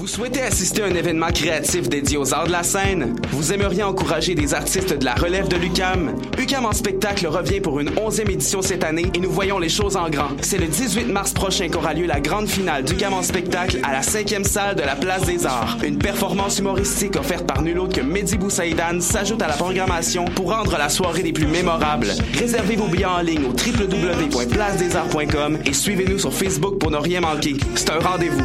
Vous souhaitez assister à un événement créatif dédié aux arts de la scène? Vous aimeriez encourager des artistes de la relève de l'UCAM? UCAM en spectacle revient pour une onzième édition cette année et nous voyons les choses en grand. C'est le 18 mars prochain qu'aura lieu la grande finale d'UCAM en spectacle à la cinquième salle de la Place des Arts. Une performance humoristique offerte par nul autre que Mehdi Boussaïdan s'ajoute à la programmation pour rendre la soirée des plus mémorables. Réservez vos billets en ligne au www.placedesarts.com et suivez-nous sur Facebook pour ne rien manquer. C'est un rendez-vous.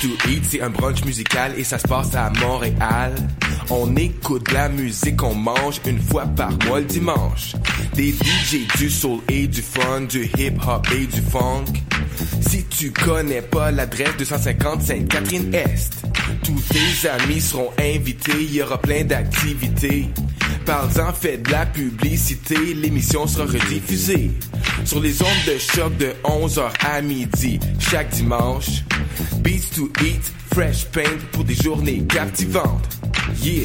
To Eat, c'est un brunch musical et ça se passe à Montréal. On écoute la musique, on mange une fois par mois le dimanche. Des DJ, du soul et du fun, du hip hop et du funk. Si tu connais pas l'adresse 250 Sainte-Catherine-Est, tous tes amis seront invités, il y aura plein d'activités. Parle-en, fais de la publicité, l'émission sera rediffusée sur les ondes de choc de 11h à midi chaque dimanche. Beats to eat, fresh paint pour des journées captivantes. Yeah!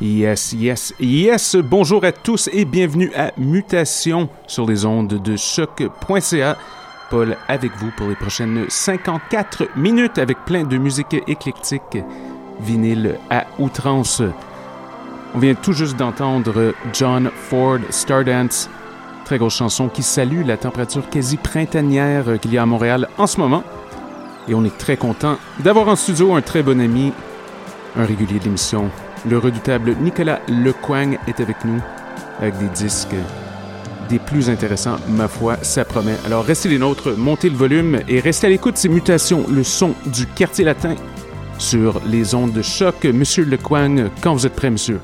Yes, yes, yes. Bonjour à tous et bienvenue à Mutation sur les ondes de choc.ca. Paul avec vous pour les prochaines 54 minutes avec plein de musique éclectique, vinyle à outrance. On vient tout juste d'entendre John Ford Stardance, très grosse chanson qui salue la température quasi printanière qu'il y a à Montréal en ce moment. Et on est très content d'avoir en studio un très bon ami, un régulier de l'émission, le redoutable Nicolas Lecoing est avec nous avec des disques des plus intéressants, ma foi, ça promet. Alors restez les nôtres, montez le volume et restez à l'écoute de ces mutations, le son du quartier latin sur les ondes de choc. Monsieur Lecoing, quand vous êtes prêt, monsieur?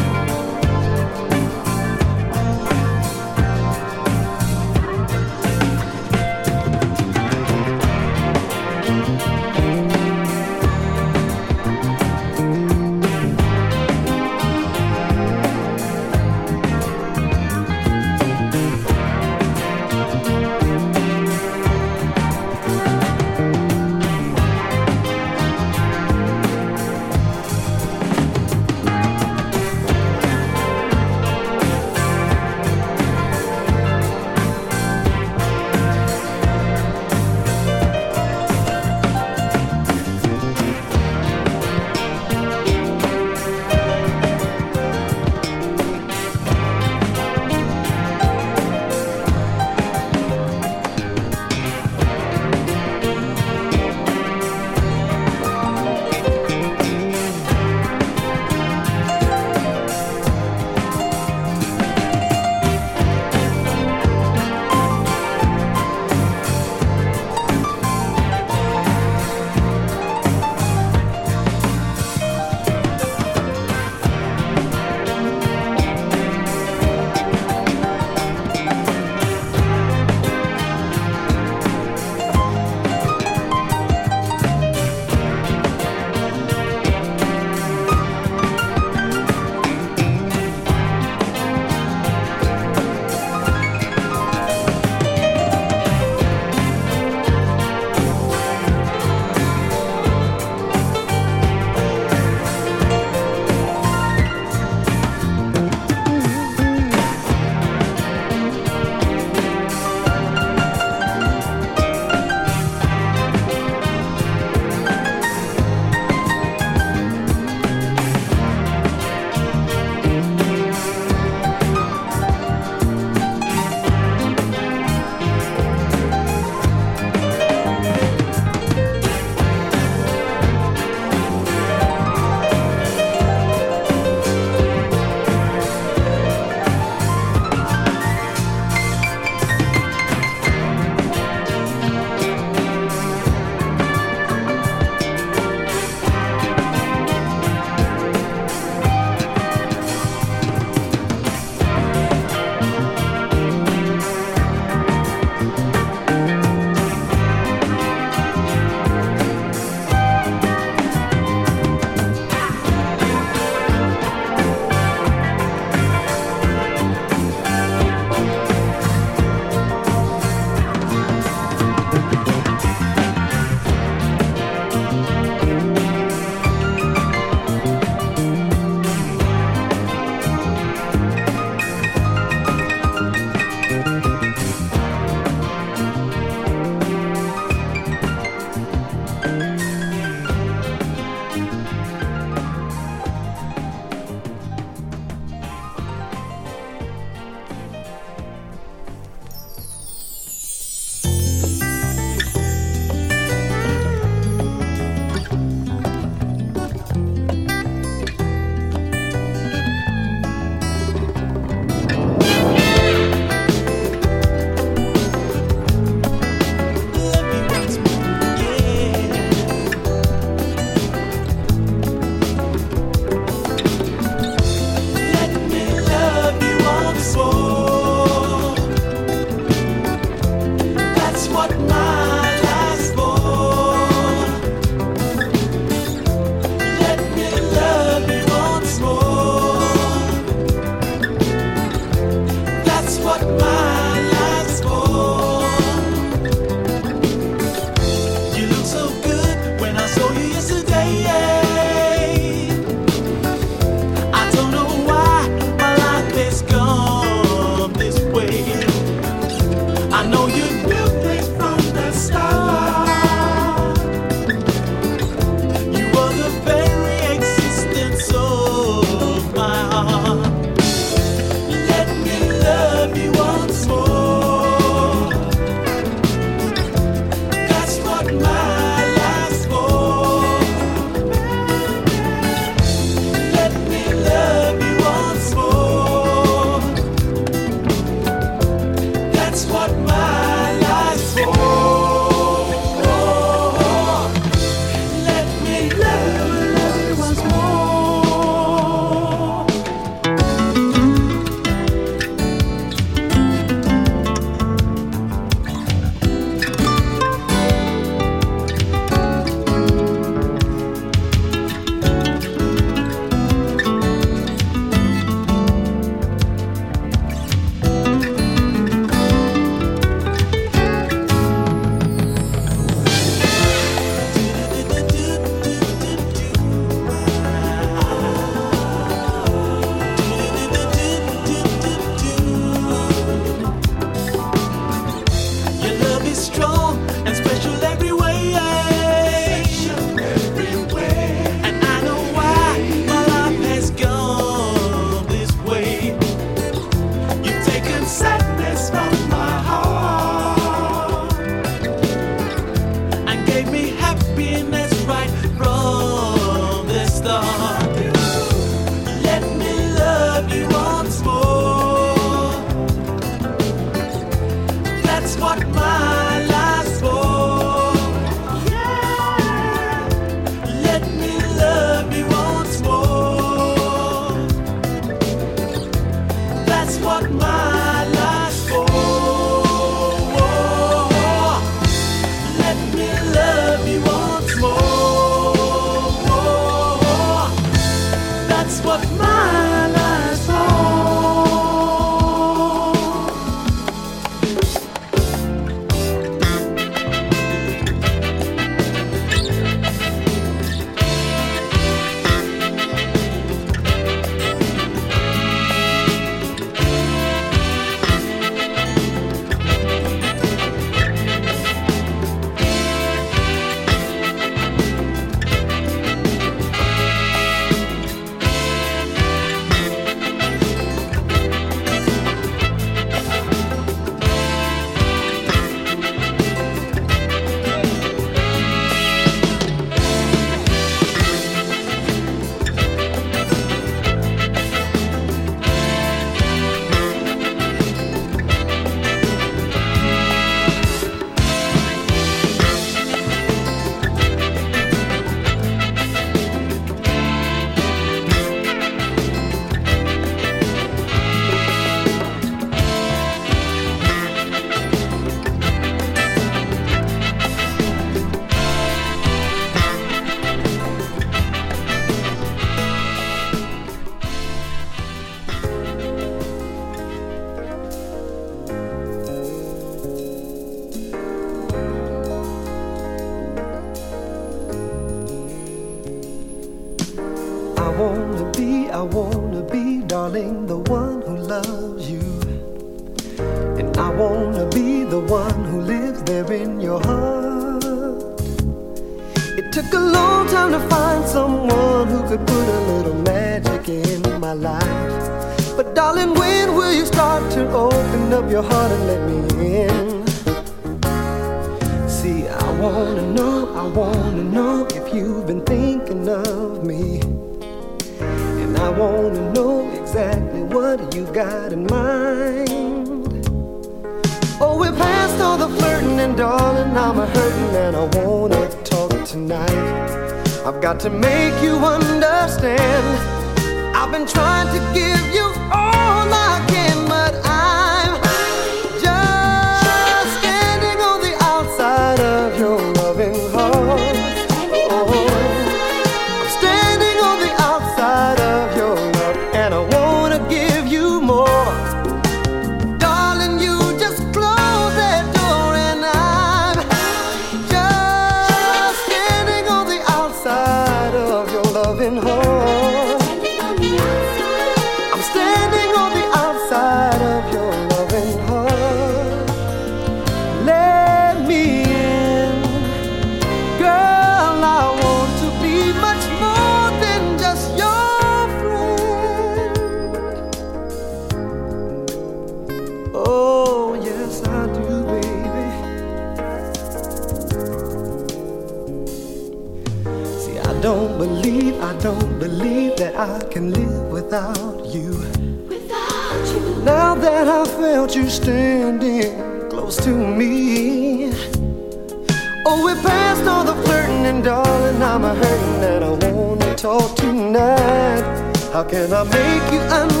Can I make you understand?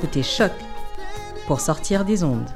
écoutez Choc pour sortir des ondes.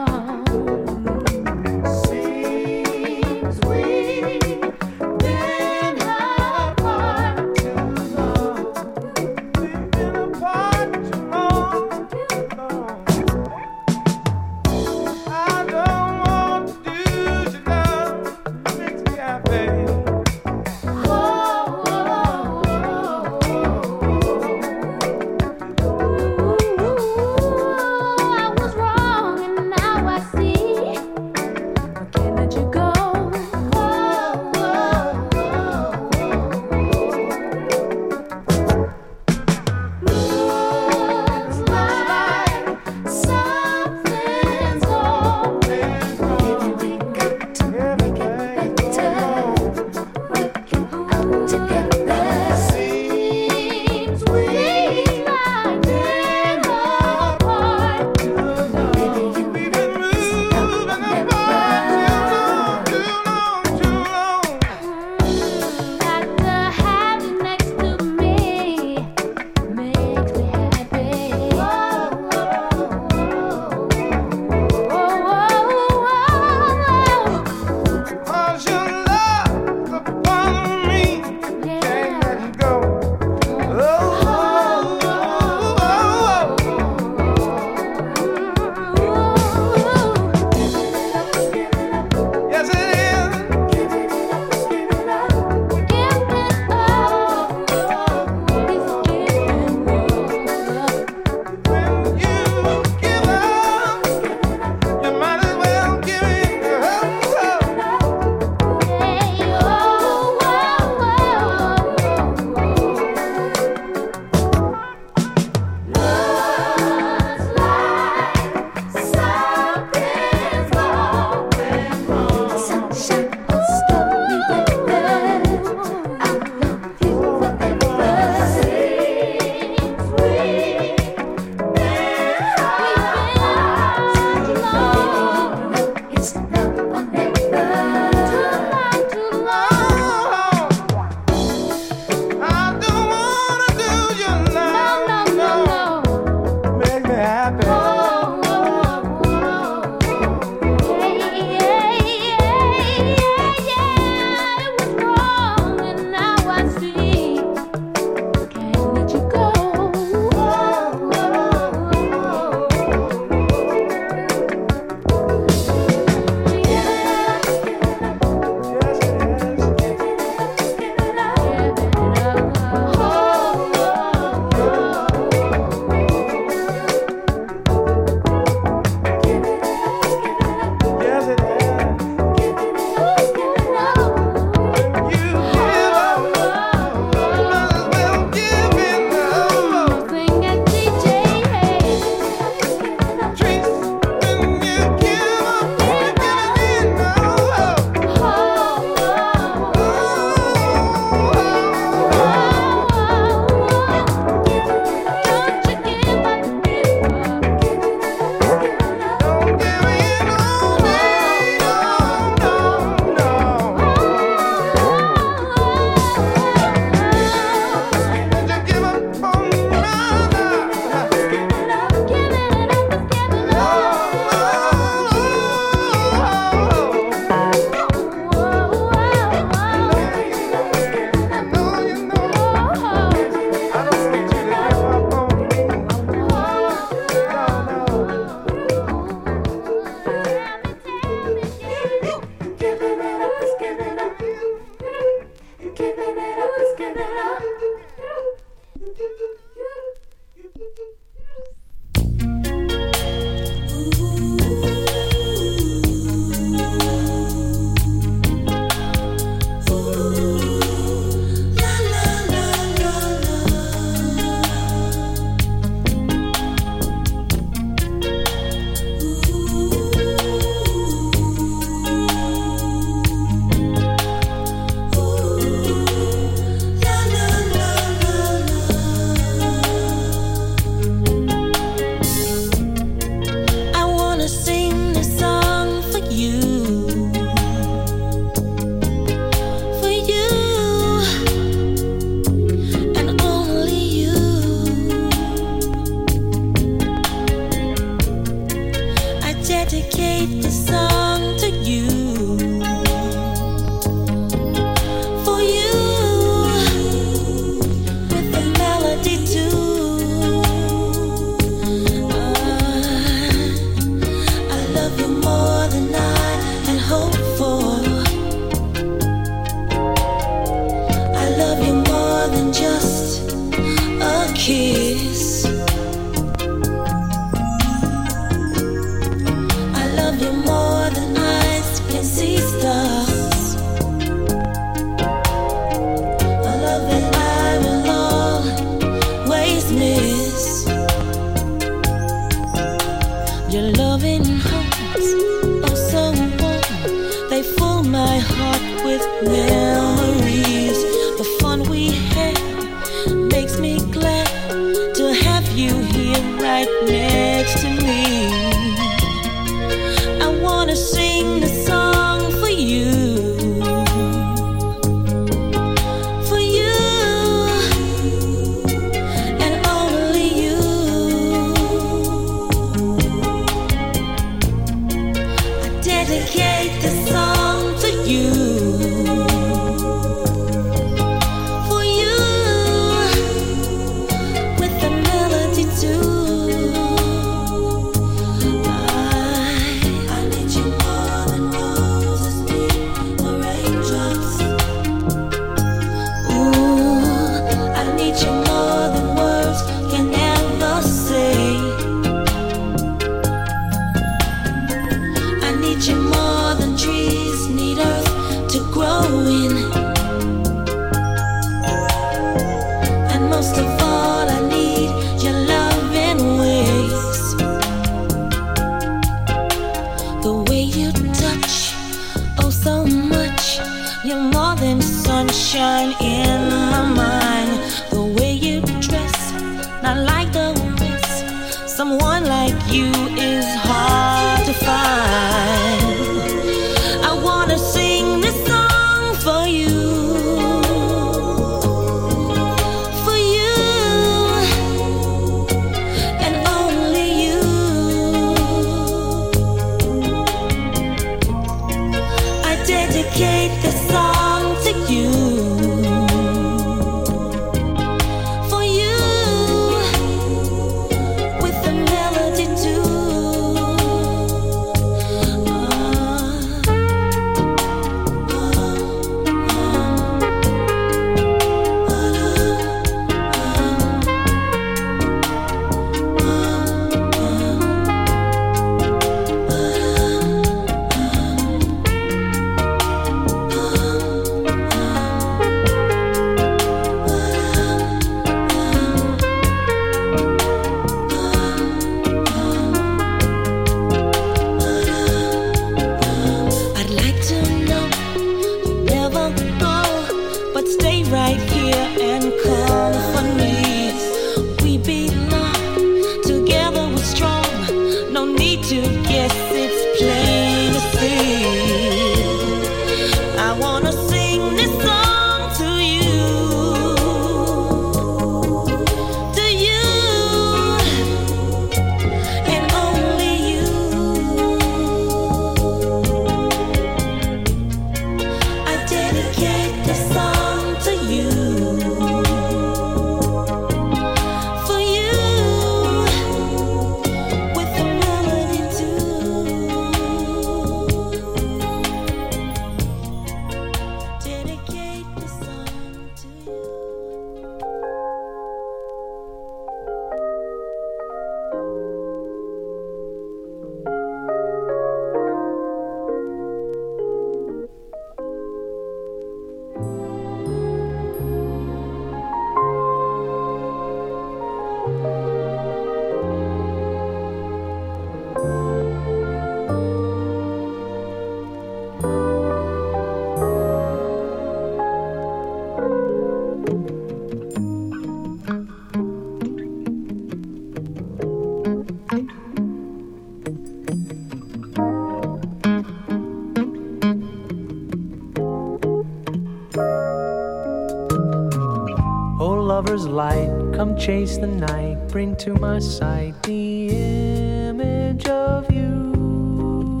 Chase the night, bring to my sight the image of you.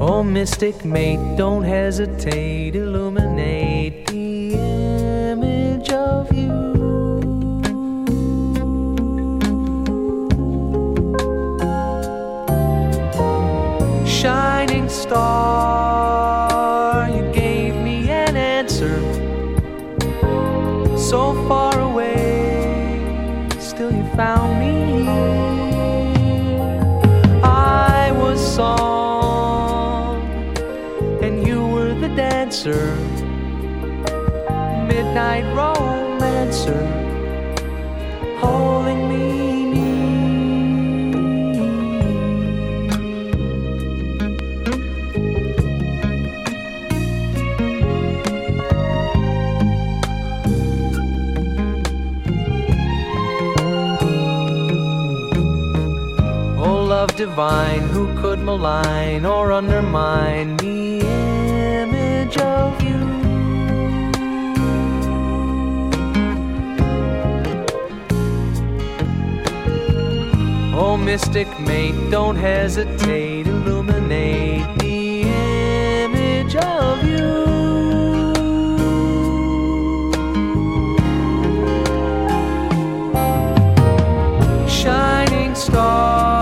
Oh, mystic mate, don't hesitate, illuminate the image of you. Shining star. divine who could malign or undermine the image of you. Oh, mystic mate, don't hesitate, illuminate the image of you. shining star.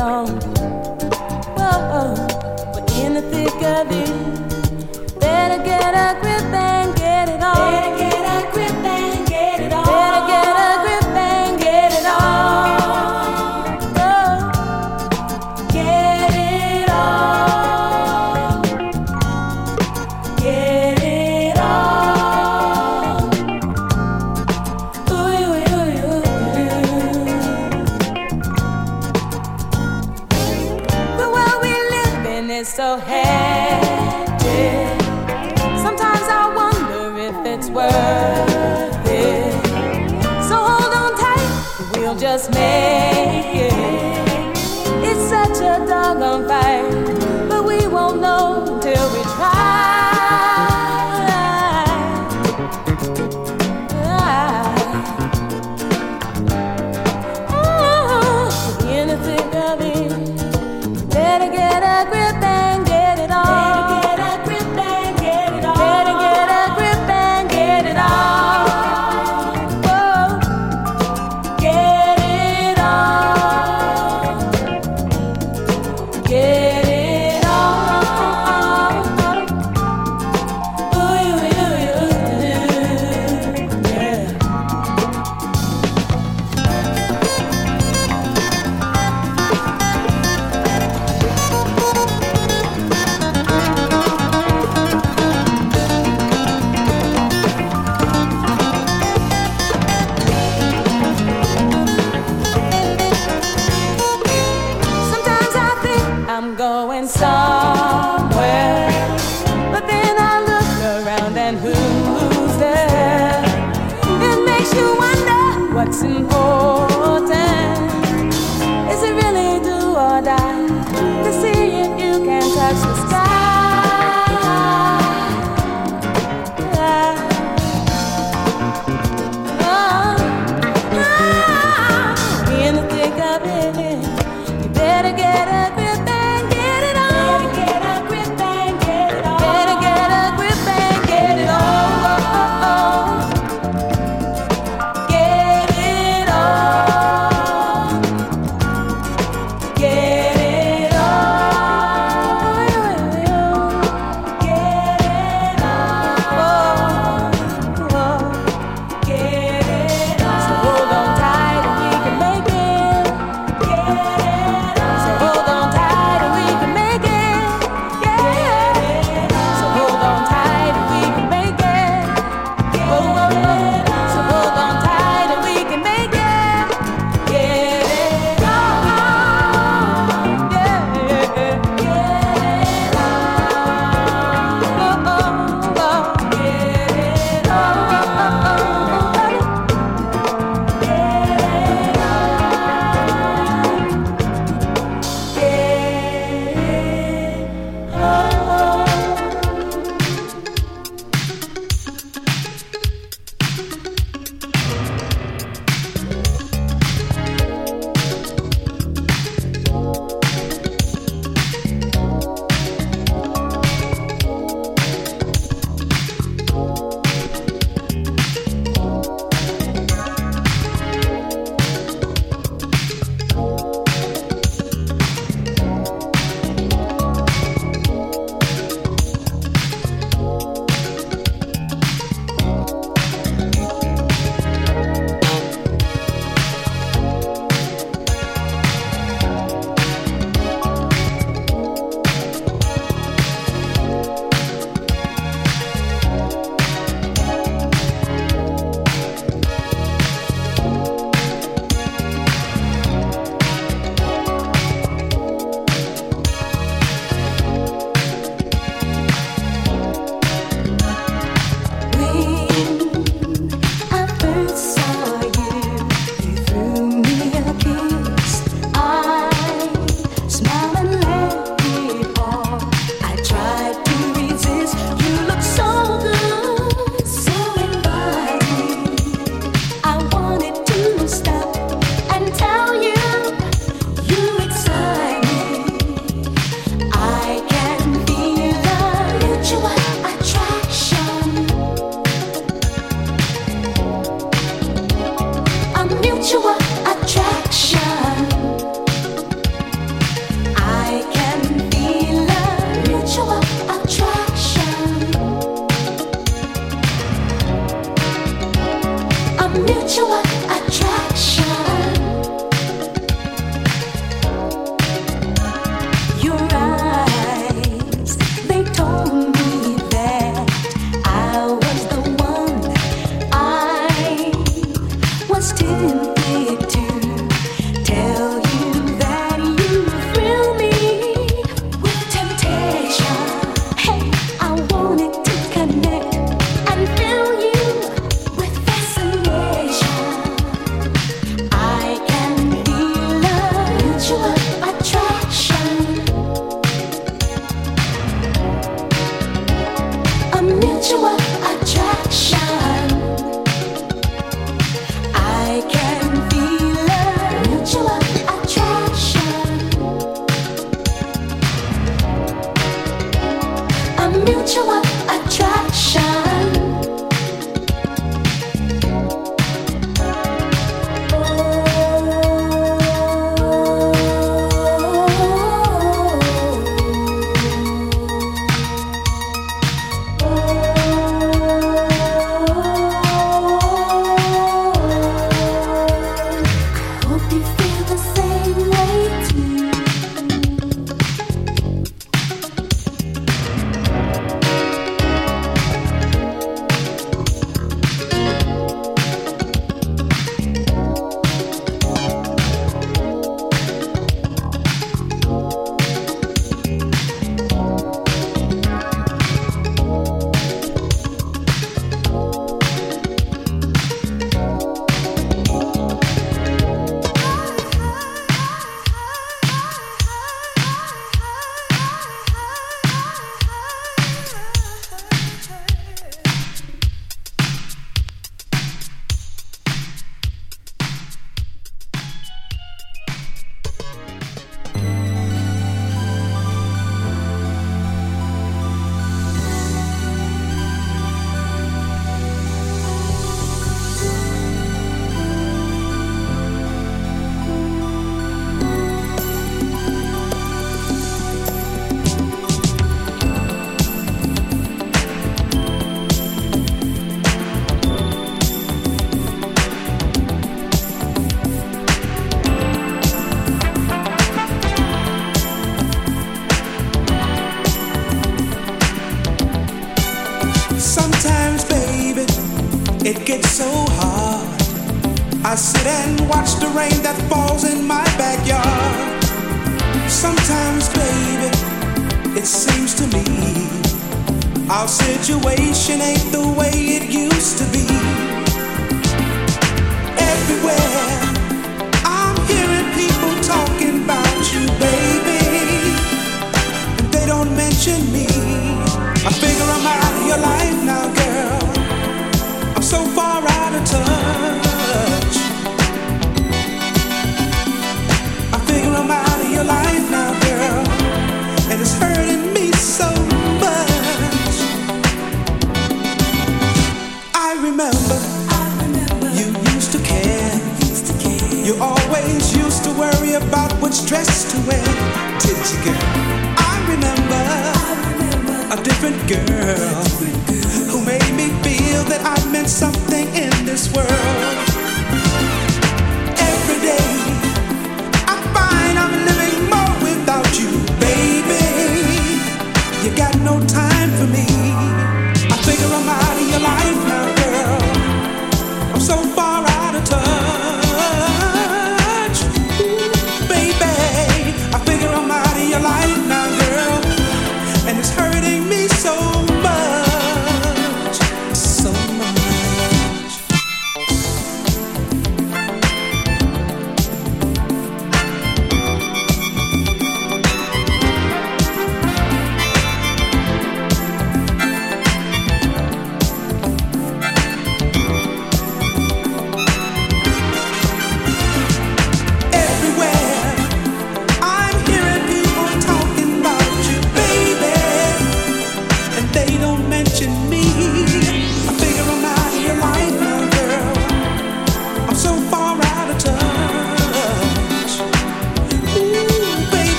on. Whoa, we're in the thick of it. And who's there? It makes you wonder what's important. passionate.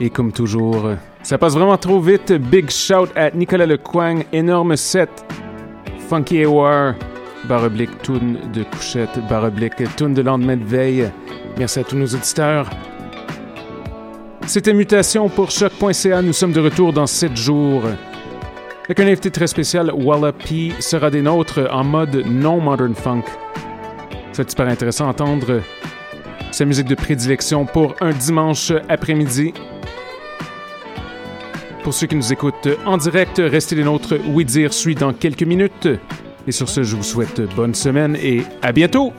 Et comme toujours, euh, ça passe vraiment trop vite. Big shout à Nicolas Lecoing, énorme set. Funky Awar, barre tune de couchette, barre tune de lendemain de veille. Merci à tous nos auditeurs. C'était Mutation pour Choc.ca. Nous sommes de retour dans 7 jours. Avec un invité très spécial, Wallapie sera des nôtres en mode non modern funk. Ça C'est super intéressant à entendre sa musique de prédilection pour un dimanche après-midi. Pour ceux qui nous écoutent en direct, restez les nôtres. Oui dire suit dans quelques minutes. Et sur ce, je vous souhaite bonne semaine et à bientôt!